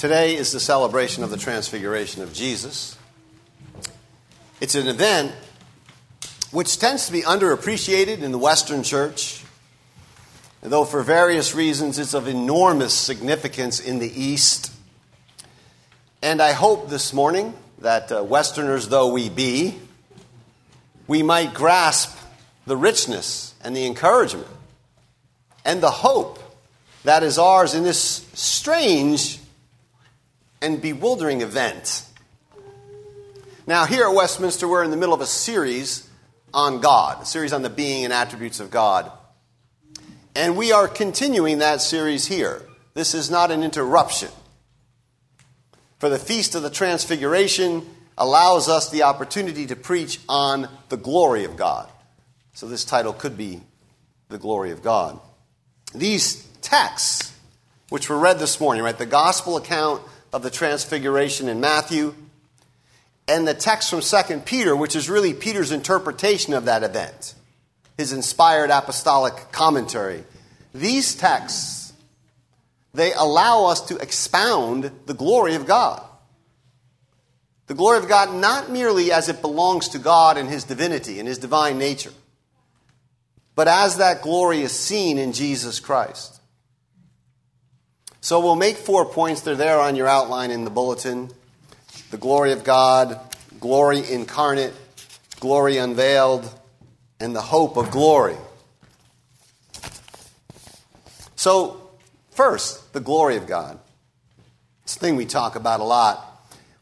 Today is the celebration of the Transfiguration of Jesus. It's an event which tends to be underappreciated in the Western church, though for various reasons it's of enormous significance in the East. And I hope this morning that uh, Westerners though we be, we might grasp the richness and the encouragement and the hope that is ours in this strange and bewildering event. Now, here at Westminster, we're in the middle of a series on God, a series on the being and attributes of God. And we are continuing that series here. This is not an interruption. For the Feast of the Transfiguration allows us the opportunity to preach on the glory of God. So this title could be The Glory of God. These texts, which were read this morning, right? The gospel account of the transfiguration in Matthew, and the text from 2 Peter, which is really Peter's interpretation of that event, his inspired apostolic commentary. These texts, they allow us to expound the glory of God. The glory of God not merely as it belongs to God and his divinity and his divine nature, but as that glory is seen in Jesus Christ. So we'll make four points. They're there on your outline in the bulletin the glory of God, glory incarnate, glory unveiled, and the hope of glory. So, first, the glory of God. It's a thing we talk about a lot.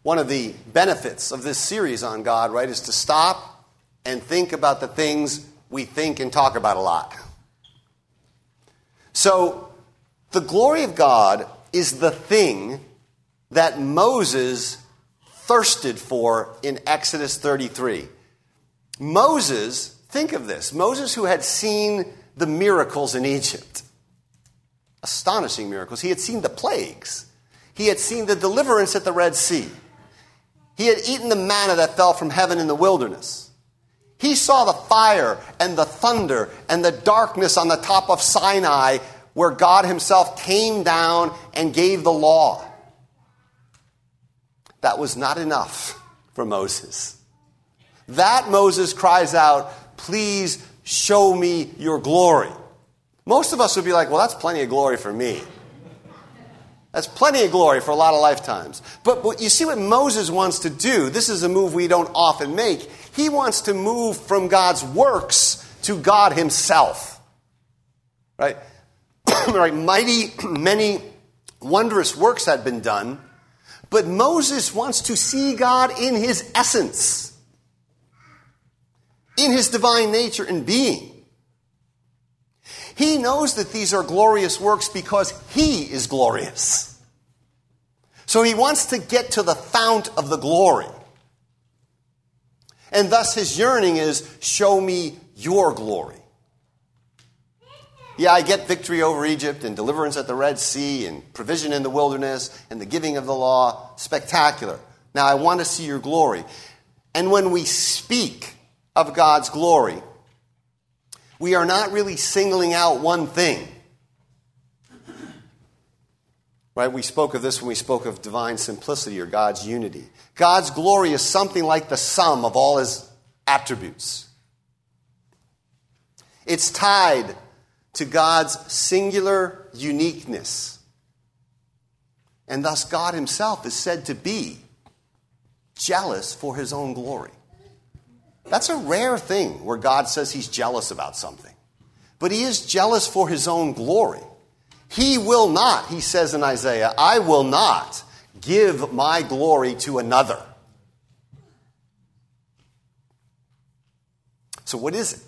One of the benefits of this series on God, right, is to stop and think about the things we think and talk about a lot. So, the glory of God is the thing that Moses thirsted for in Exodus 33. Moses, think of this Moses, who had seen the miracles in Egypt, astonishing miracles. He had seen the plagues, he had seen the deliverance at the Red Sea, he had eaten the manna that fell from heaven in the wilderness. He saw the fire and the thunder and the darkness on the top of Sinai where God Himself came down and gave the law. That was not enough for Moses. That Moses cries out, Please show me your glory. Most of us would be like, Well, that's plenty of glory for me. That's plenty of glory for a lot of lifetimes. But, but you see what Moses wants to do? This is a move we don't often make. He wants to move from God's works to God Himself. Right? right, mighty, many wondrous works had been done, but Moses wants to see God in his essence, in his divine nature and being. He knows that these are glorious works because he is glorious. So he wants to get to the fount of the glory. And thus his yearning is show me your glory. Yeah, I get victory over Egypt and deliverance at the Red Sea and provision in the wilderness and the giving of the law. Spectacular. Now I want to see your glory. And when we speak of God's glory, we are not really singling out one thing. Right? We spoke of this when we spoke of divine simplicity or God's unity. God's glory is something like the sum of all his attributes. It's tied to God's singular uniqueness. And thus, God Himself is said to be jealous for His own glory. That's a rare thing where God says He's jealous about something. But He is jealous for His own glory. He will not, He says in Isaiah, I will not give my glory to another. So, what is it?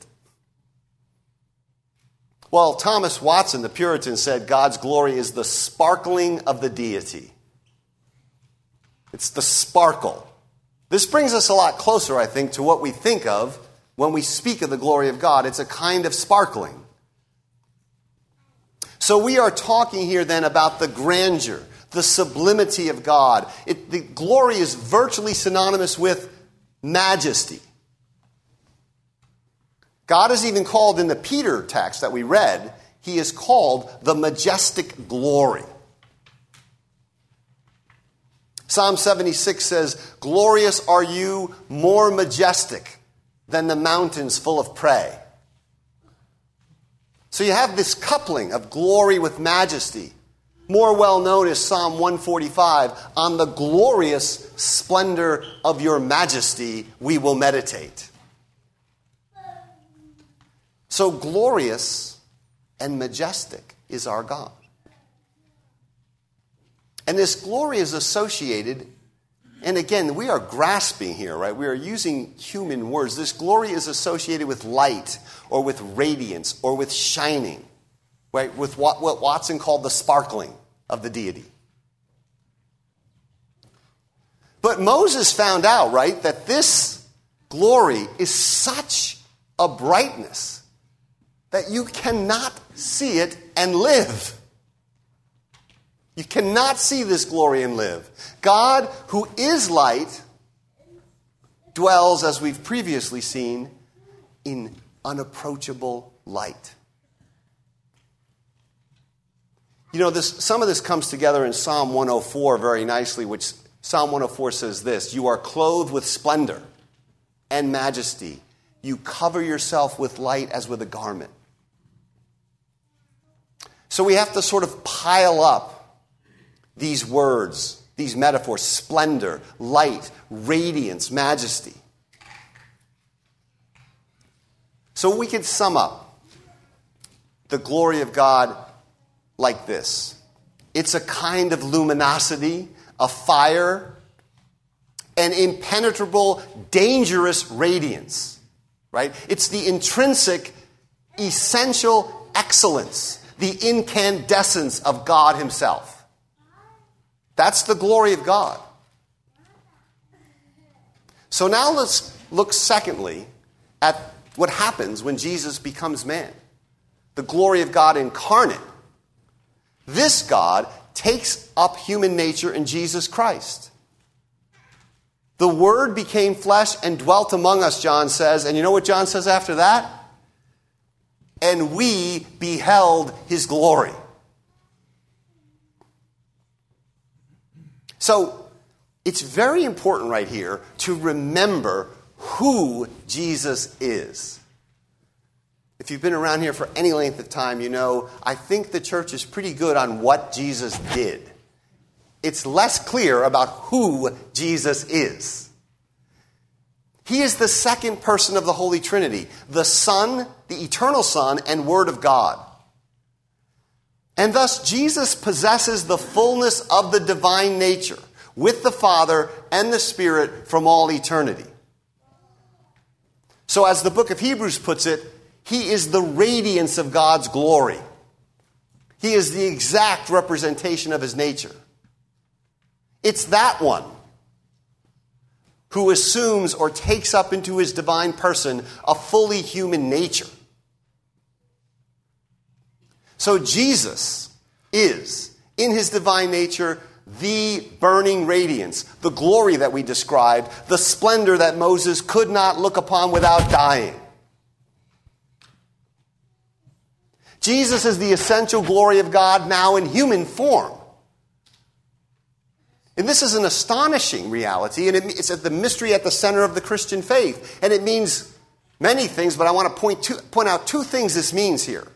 Well, Thomas Watson, the Puritan, said God's glory is the sparkling of the deity. It's the sparkle. This brings us a lot closer, I think, to what we think of when we speak of the glory of God. It's a kind of sparkling. So we are talking here then about the grandeur, the sublimity of God. It, the glory is virtually synonymous with majesty. God is even called in the Peter text that we read, he is called the majestic glory. Psalm 76 says, Glorious are you, more majestic than the mountains full of prey. So you have this coupling of glory with majesty. More well known is Psalm 145 on the glorious splendor of your majesty we will meditate. So glorious and majestic is our God. And this glory is associated, and again, we are grasping here, right? We are using human words. This glory is associated with light or with radiance or with shining, right? With what, what Watson called the sparkling of the deity. But Moses found out, right, that this glory is such a brightness that you cannot see it and live. You cannot see this glory and live. God, who is light, dwells, as we've previously seen, in unapproachable light. You know, this, some of this comes together in Psalm 104 very nicely, which Psalm 104 says this You are clothed with splendor and majesty. You cover yourself with light as with a garment. So we have to sort of pile up these words, these metaphors splendor, light, radiance, majesty. So we could sum up the glory of God like this it's a kind of luminosity, a fire, an impenetrable, dangerous radiance, right? It's the intrinsic, essential excellence the incandescence of God Himself. That's the glory of God. So now let's look, secondly, at what happens when Jesus becomes man the glory of God incarnate. This God takes up human nature in Jesus Christ. The Word became flesh and dwelt among us, John says. And you know what John says after that? And we beheld his glory. So it's very important right here to remember who Jesus is. If you've been around here for any length of time, you know I think the church is pretty good on what Jesus did. It's less clear about who Jesus is. He is the second person of the Holy Trinity, the Son, the eternal Son, and Word of God. And thus, Jesus possesses the fullness of the divine nature with the Father and the Spirit from all eternity. So, as the book of Hebrews puts it, he is the radiance of God's glory. He is the exact representation of his nature. It's that one who assumes or takes up into his divine person a fully human nature. So Jesus is, in his divine nature, the burning radiance, the glory that we described, the splendor that Moses could not look upon without dying. Jesus is the essential glory of God now in human form. And this is an astonishing reality, and it's at the mystery at the center of the Christian faith. And it means many things, but I want to point, to, point out two things this means here.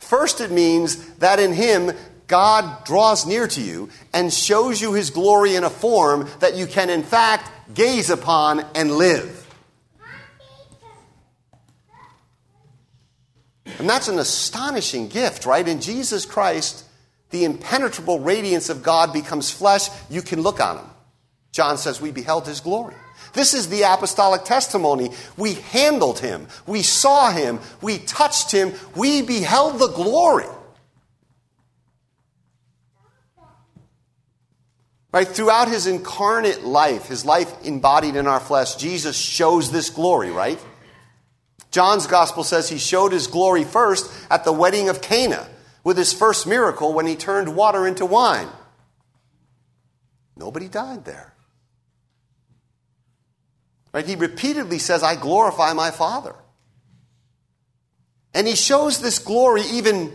First, it means that in Him, God draws near to you and shows you His glory in a form that you can, in fact, gaze upon and live. And that's an astonishing gift, right? In Jesus Christ, the impenetrable radiance of God becomes flesh, you can look on him. John says, We beheld his glory. This is the apostolic testimony. We handled him, we saw him, we touched him, we beheld the glory. Right? Throughout his incarnate life, his life embodied in our flesh, Jesus shows this glory, right? John's gospel says he showed his glory first at the wedding of Cana with his first miracle when he turned water into wine. Nobody died there. Right? He repeatedly says, I glorify my Father. And he shows this glory even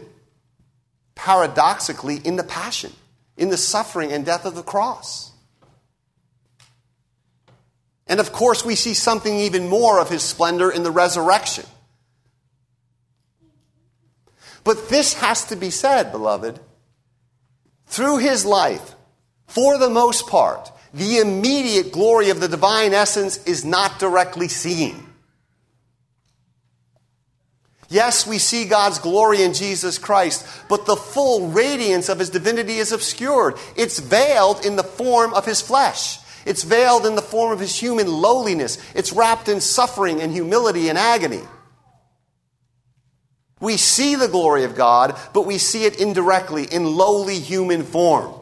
paradoxically in the passion, in the suffering and death of the cross. And of course, we see something even more of his splendor in the resurrection. But this has to be said, beloved. Through his life, for the most part, the immediate glory of the divine essence is not directly seen. Yes, we see God's glory in Jesus Christ, but the full radiance of his divinity is obscured. It's veiled in the form of his flesh. It's veiled in the form of his human lowliness. It's wrapped in suffering and humility and agony. We see the glory of God, but we see it indirectly in lowly human form.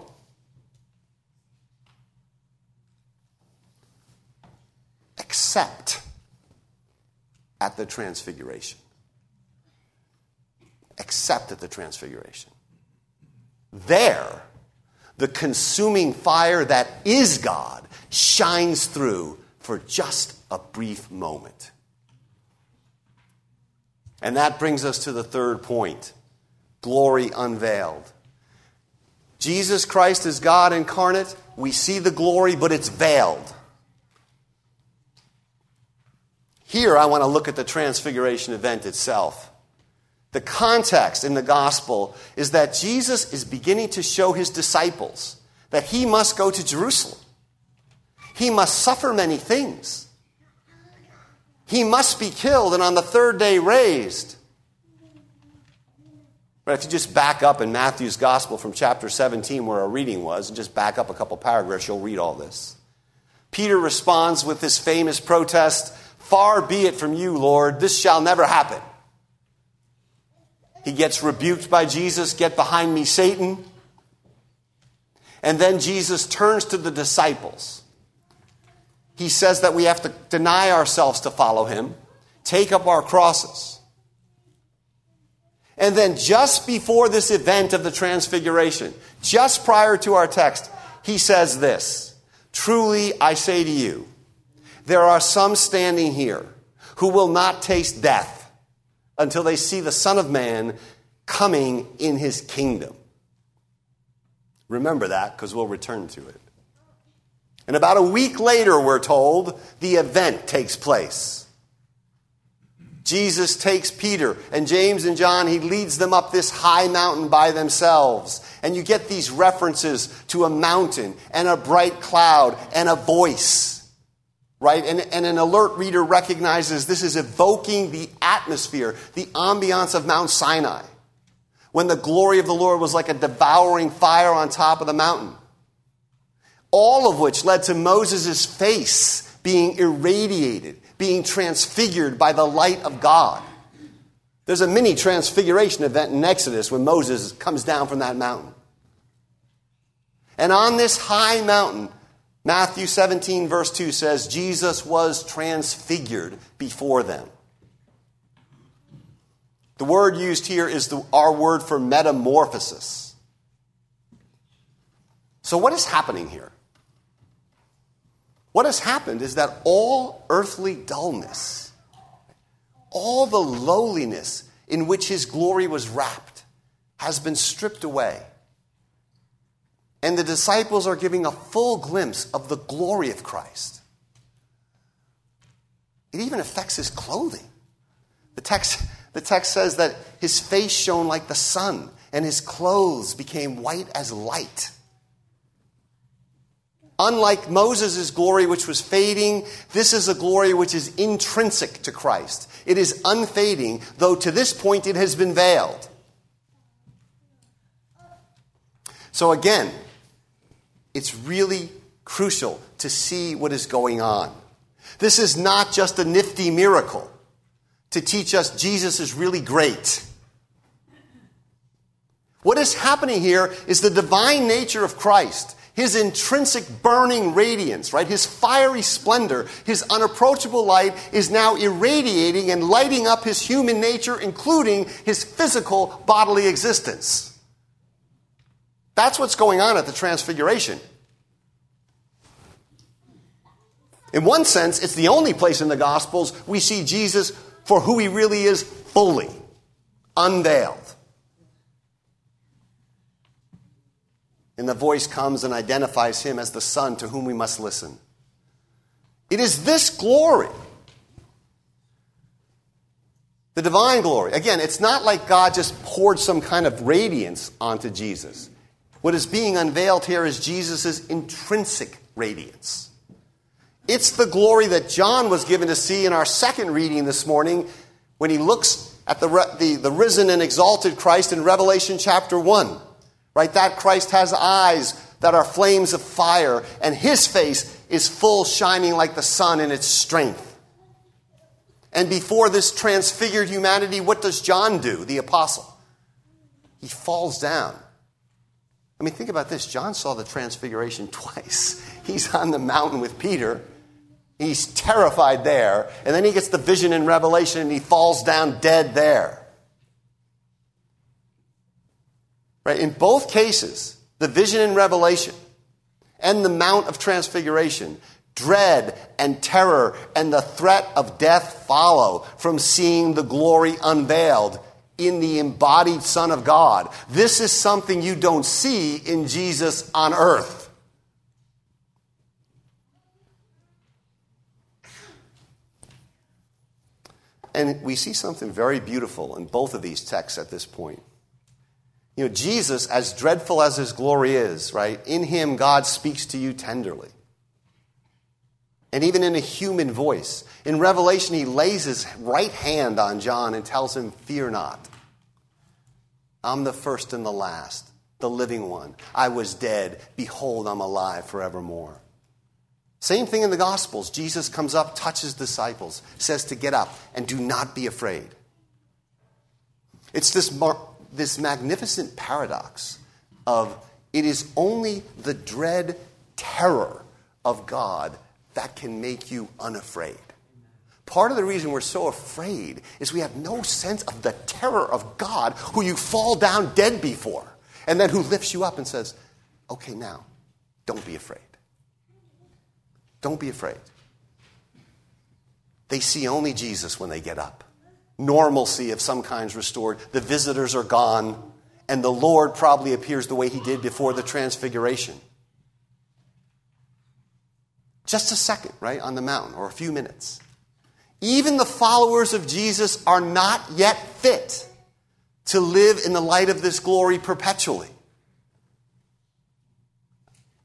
Except at the transfiguration. Except at the transfiguration. There, the consuming fire that is God shines through for just a brief moment. And that brings us to the third point glory unveiled. Jesus Christ is God incarnate. We see the glory, but it's veiled. Here, I want to look at the transfiguration event itself. The context in the gospel is that Jesus is beginning to show his disciples that he must go to Jerusalem. He must suffer many things. He must be killed and on the third day raised. But if you just back up in Matthew's gospel from chapter 17, where our reading was, and just back up a couple paragraphs, you'll read all this. Peter responds with this famous protest Far be it from you, Lord, this shall never happen. He gets rebuked by Jesus Get behind me, Satan. And then Jesus turns to the disciples he says that we have to deny ourselves to follow him, take up our crosses. And then, just before this event of the Transfiguration, just prior to our text, he says this Truly I say to you, there are some standing here who will not taste death until they see the Son of Man coming in his kingdom. Remember that because we'll return to it. And about a week later, we're told, the event takes place. Jesus takes Peter and James and John, he leads them up this high mountain by themselves. And you get these references to a mountain and a bright cloud and a voice, right? And, and an alert reader recognizes this is evoking the atmosphere, the ambiance of Mount Sinai, when the glory of the Lord was like a devouring fire on top of the mountain all of which led to Moses' face being irradiated, being transfigured by the light of God. There's a mini transfiguration event in Exodus when Moses comes down from that mountain. And on this high mountain, Matthew 17, verse 2 says, Jesus was transfigured before them. The word used here is the, our word for metamorphosis. So, what is happening here? What has happened is that all earthly dullness, all the lowliness in which his glory was wrapped, has been stripped away. And the disciples are giving a full glimpse of the glory of Christ. It even affects his clothing. The text, the text says that his face shone like the sun, and his clothes became white as light. Unlike Moses' glory, which was fading, this is a glory which is intrinsic to Christ. It is unfading, though to this point it has been veiled. So again, it's really crucial to see what is going on. This is not just a nifty miracle to teach us Jesus is really great. What is happening here is the divine nature of Christ his intrinsic burning radiance, right? His fiery splendor, his unapproachable light is now irradiating and lighting up his human nature, including his physical bodily existence. That's what's going on at the Transfiguration. In one sense, it's the only place in the Gospels we see Jesus for who he really is fully, unveiled. And the voice comes and identifies him as the Son to whom we must listen. It is this glory. The divine glory. Again, it's not like God just poured some kind of radiance onto Jesus. What is being unveiled here is Jesus' intrinsic radiance. It's the glory that John was given to see in our second reading this morning when he looks at the, the, the risen and exalted Christ in Revelation chapter 1. Right? That Christ has eyes that are flames of fire, and his face is full, shining like the sun in its strength. And before this transfigured humanity, what does John do, the apostle? He falls down. I mean, think about this. John saw the transfiguration twice. He's on the mountain with Peter. He's terrified there. And then he gets the vision in Revelation and he falls down dead there. Right? In both cases, the vision in Revelation and the Mount of Transfiguration, dread and terror and the threat of death follow from seeing the glory unveiled in the embodied Son of God. This is something you don't see in Jesus on earth. And we see something very beautiful in both of these texts at this point. You know, Jesus, as dreadful as his glory is, right, in him God speaks to you tenderly. And even in a human voice. In Revelation, he lays his right hand on John and tells him, Fear not. I'm the first and the last, the living one. I was dead. Behold, I'm alive forevermore. Same thing in the Gospels. Jesus comes up, touches disciples, says to get up and do not be afraid. It's this mar- this magnificent paradox of it is only the dread terror of God that can make you unafraid. Part of the reason we're so afraid is we have no sense of the terror of God who you fall down dead before, and then who lifts you up and says, Okay, now, don't be afraid. Don't be afraid. They see only Jesus when they get up normalcy of some kinds restored. The visitors are gone, and the Lord probably appears the way he did before the transfiguration. Just a second, right, on the mountain, or a few minutes. Even the followers of Jesus are not yet fit to live in the light of this glory perpetually.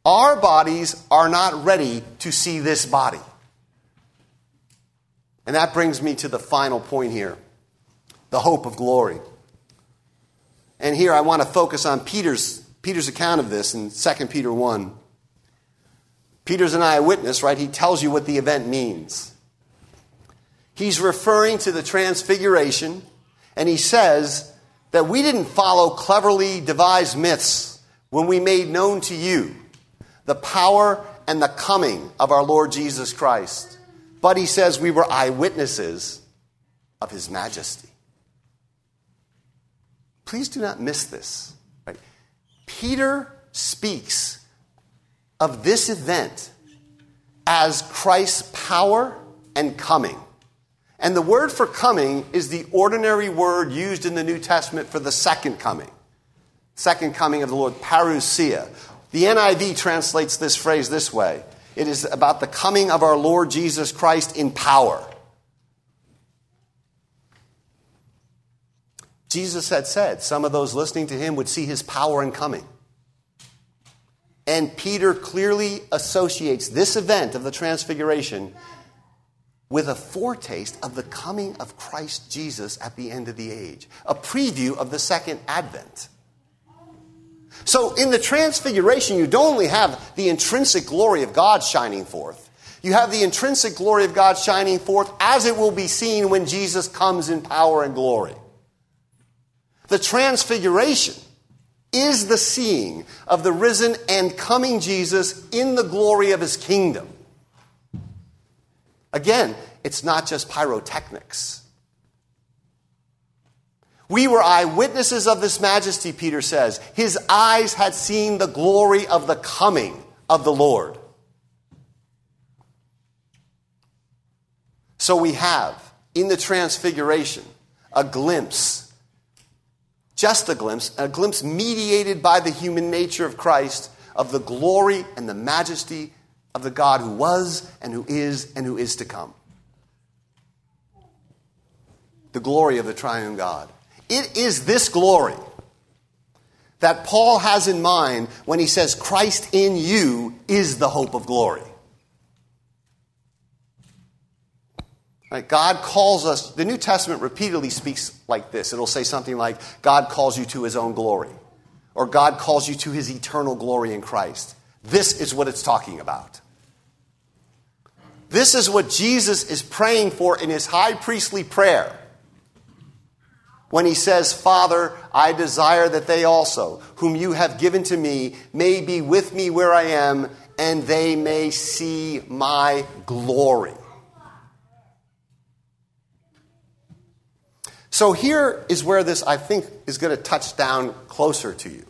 Our bodies are not ready to see this body. And that brings me to the final point here the hope of glory. And here I want to focus on Peter's, Peter's account of this in 2 Peter 1. Peter's an eyewitness, right? He tells you what the event means. He's referring to the transfiguration, and he says that we didn't follow cleverly devised myths when we made known to you the power and the coming of our Lord Jesus Christ. But he says we were eyewitnesses of his majesty. Please do not miss this. Right? Peter speaks of this event as Christ's power and coming. And the word for coming is the ordinary word used in the New Testament for the second coming. Second coming of the Lord, parousia. The NIV translates this phrase this way it is about the coming of our Lord Jesus Christ in power. Jesus had said some of those listening to him would see his power in coming. And Peter clearly associates this event of the Transfiguration with a foretaste of the coming of Christ Jesus at the end of the age, a preview of the second advent. So, in the Transfiguration, you don't only have the intrinsic glory of God shining forth, you have the intrinsic glory of God shining forth as it will be seen when Jesus comes in power and glory. The transfiguration is the seeing of the risen and coming Jesus in the glory of his kingdom. Again, it's not just pyrotechnics. We were eyewitnesses of this majesty, Peter says. His eyes had seen the glory of the coming of the Lord. So we have, in the transfiguration, a glimpse just a glimpse, a glimpse mediated by the human nature of Christ of the glory and the majesty of the God who was and who is and who is to come. The glory of the triune God. It is this glory that Paul has in mind when he says, Christ in you is the hope of glory. Right? God calls us, the New Testament repeatedly speaks like this. It'll say something like, God calls you to his own glory, or God calls you to his eternal glory in Christ. This is what it's talking about. This is what Jesus is praying for in his high priestly prayer when he says, Father, I desire that they also, whom you have given to me, may be with me where I am, and they may see my glory. So here is where this, I think, is going to touch down closer to you.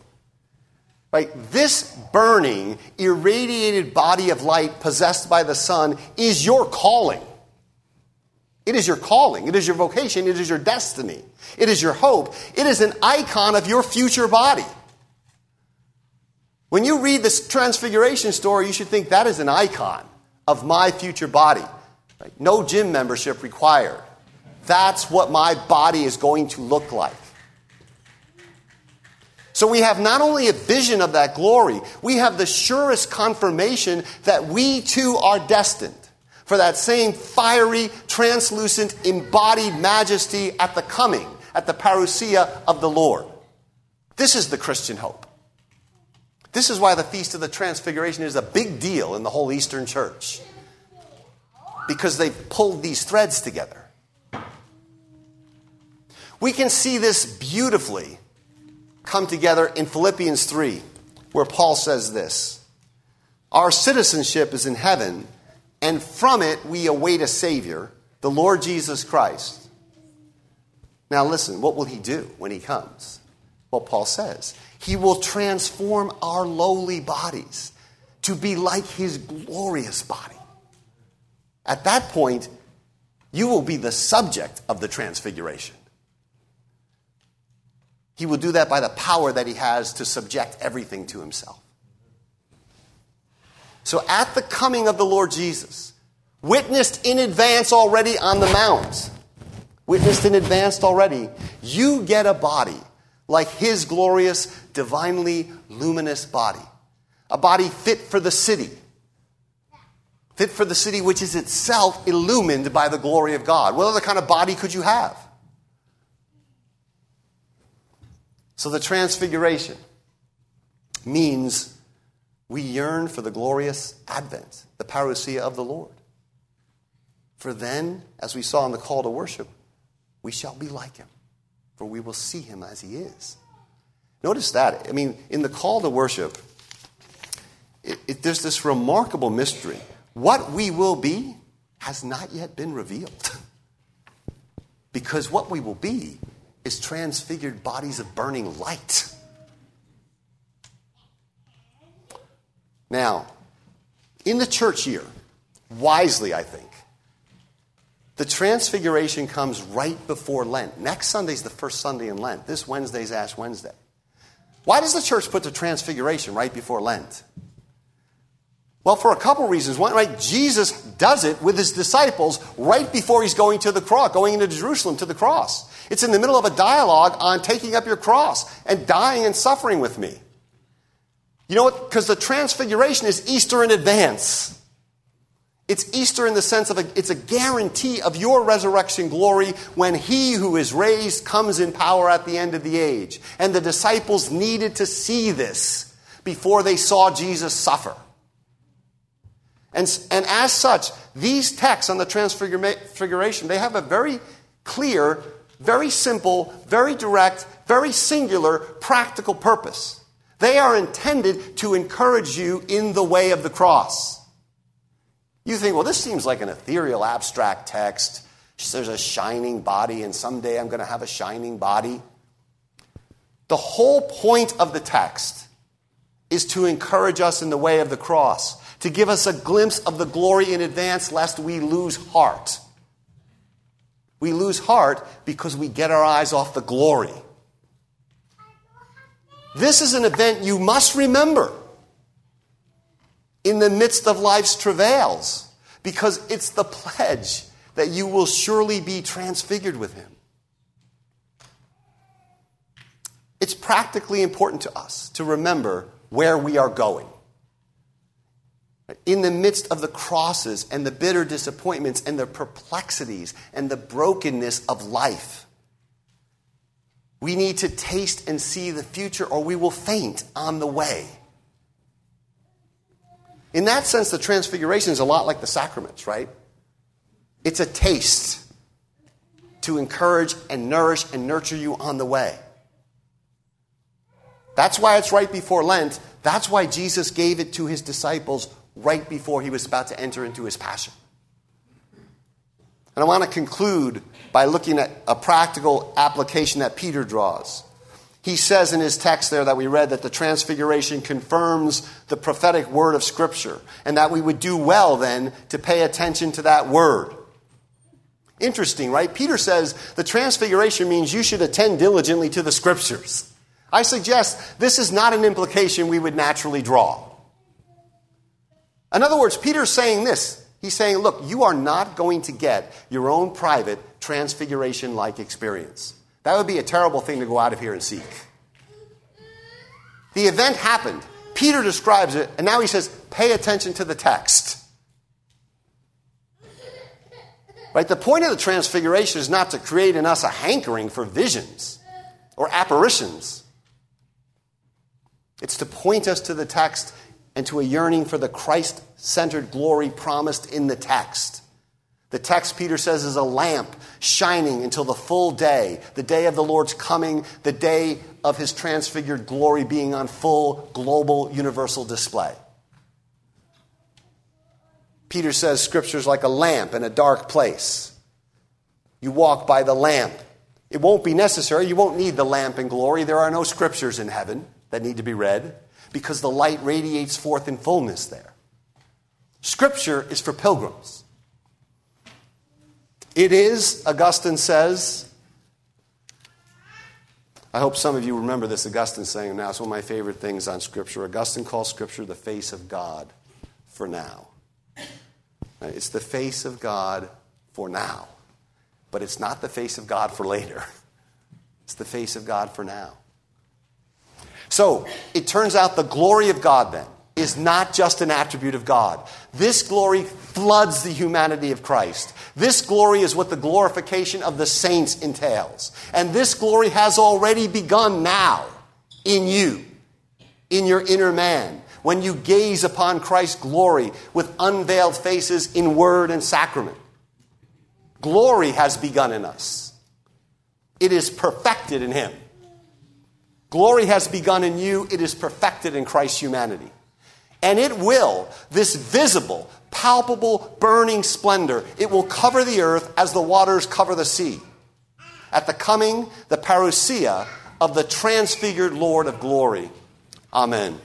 Right? This burning, irradiated body of light possessed by the Son is your calling. It is your calling. It is your vocation. It is your destiny. It is your hope. It is an icon of your future body. When you read this transfiguration story, you should think that is an icon of my future body. Right? No gym membership required. That's what my body is going to look like. So we have not only a vision of that glory, we have the surest confirmation that we too are destined for that same fiery, translucent, embodied majesty at the coming, at the parousia of the Lord. This is the Christian hope. This is why the Feast of the Transfiguration is a big deal in the whole Eastern Church. Because they've pulled these threads together. We can see this beautifully come together in Philippians 3, where Paul says this Our citizenship is in heaven, and from it we await a Savior, the Lord Jesus Christ. Now, listen, what will he do when he comes? Well, Paul says, He will transform our lowly bodies to be like His glorious body. At that point, you will be the subject of the transfiguration. He will do that by the power that he has to subject everything to himself. So at the coming of the Lord Jesus, witnessed in advance already on the Mount, witnessed in advance already, you get a body like his glorious, divinely luminous body. A body fit for the city. Fit for the city which is itself illumined by the glory of God. What other kind of body could you have? So the transfiguration means we yearn for the glorious advent, the parousia of the Lord. For then, as we saw in the call to worship, we shall be like him, for we will see him as he is. Notice that. I mean, in the call to worship, it, it, there's this remarkable mystery. What we will be has not yet been revealed. because what we will be is transfigured bodies of burning light. Now, in the church year, wisely, I think, the transfiguration comes right before Lent. Next Sunday is the first Sunday in Lent. This Wednesday is Ash Wednesday. Why does the church put the transfiguration right before Lent? Well, for a couple reasons. One, right, Jesus does it with his disciples right before he's going to the cross, going into Jerusalem to the cross. It's in the middle of a dialogue on taking up your cross and dying and suffering with me. You know what? Because the transfiguration is Easter in advance. It's Easter in the sense of a, it's a guarantee of your resurrection glory when he who is raised comes in power at the end of the age. And the disciples needed to see this before they saw Jesus suffer. And, and as such, these texts on the transfiguration, they have a very clear, very simple, very direct, very singular, practical purpose. They are intended to encourage you in the way of the cross. You think, well, this seems like an ethereal, abstract text. There's a shining body, and someday I'm going to have a shining body. The whole point of the text is to encourage us in the way of the cross to give us a glimpse of the glory in advance, lest we lose heart. We lose heart because we get our eyes off the glory. This is an event you must remember. in the midst of life's travails, because it's the pledge that you will surely be transfigured with him. It's practically important to us to remember where we are going. In the midst of the crosses and the bitter disappointments and the perplexities and the brokenness of life, we need to taste and see the future or we will faint on the way. In that sense, the transfiguration is a lot like the sacraments, right? It's a taste to encourage and nourish and nurture you on the way. That's why it's right before Lent. That's why Jesus gave it to his disciples right before he was about to enter into his passion. And I want to conclude by looking at a practical application that Peter draws. He says in his text there that we read that the transfiguration confirms the prophetic word of Scripture, and that we would do well then to pay attention to that word. Interesting, right? Peter says the transfiguration means you should attend diligently to the Scriptures. I suggest this is not an implication we would naturally draw. In other words, Peter's saying this. He's saying, look, you are not going to get your own private transfiguration like experience. That would be a terrible thing to go out of here and seek. The event happened. Peter describes it, and now he says, pay attention to the text. Right? The point of the transfiguration is not to create in us a hankering for visions or apparitions. It's to point us to the text and to a yearning for the Christ centered glory promised in the text. The text, Peter says, is a lamp shining until the full day, the day of the Lord's coming, the day of his transfigured glory being on full global universal display. Peter says Scripture is like a lamp in a dark place. You walk by the lamp. It won't be necessary. You won't need the lamp in glory. There are no Scriptures in heaven that need to be read because the light radiates forth in fullness there. Scripture is for pilgrims. It is, Augustine says, I hope some of you remember this Augustine saying now. It's one of my favorite things on Scripture. Augustine calls Scripture the face of God for now. It's the face of God for now, but it's not the face of God for later. It's the face of God for now. So it turns out the glory of God then is not just an attribute of God. This glory floods the humanity of Christ. This glory is what the glorification of the saints entails. And this glory has already begun now in you, in your inner man, when you gaze upon Christ's glory with unveiled faces in word and sacrament. Glory has begun in us, it is perfected in Him. Glory has begun in you, it is perfected in Christ's humanity. And it will, this visible, palpable, burning splendor, it will cover the earth as the waters cover the sea. At the coming, the parousia of the transfigured Lord of glory. Amen.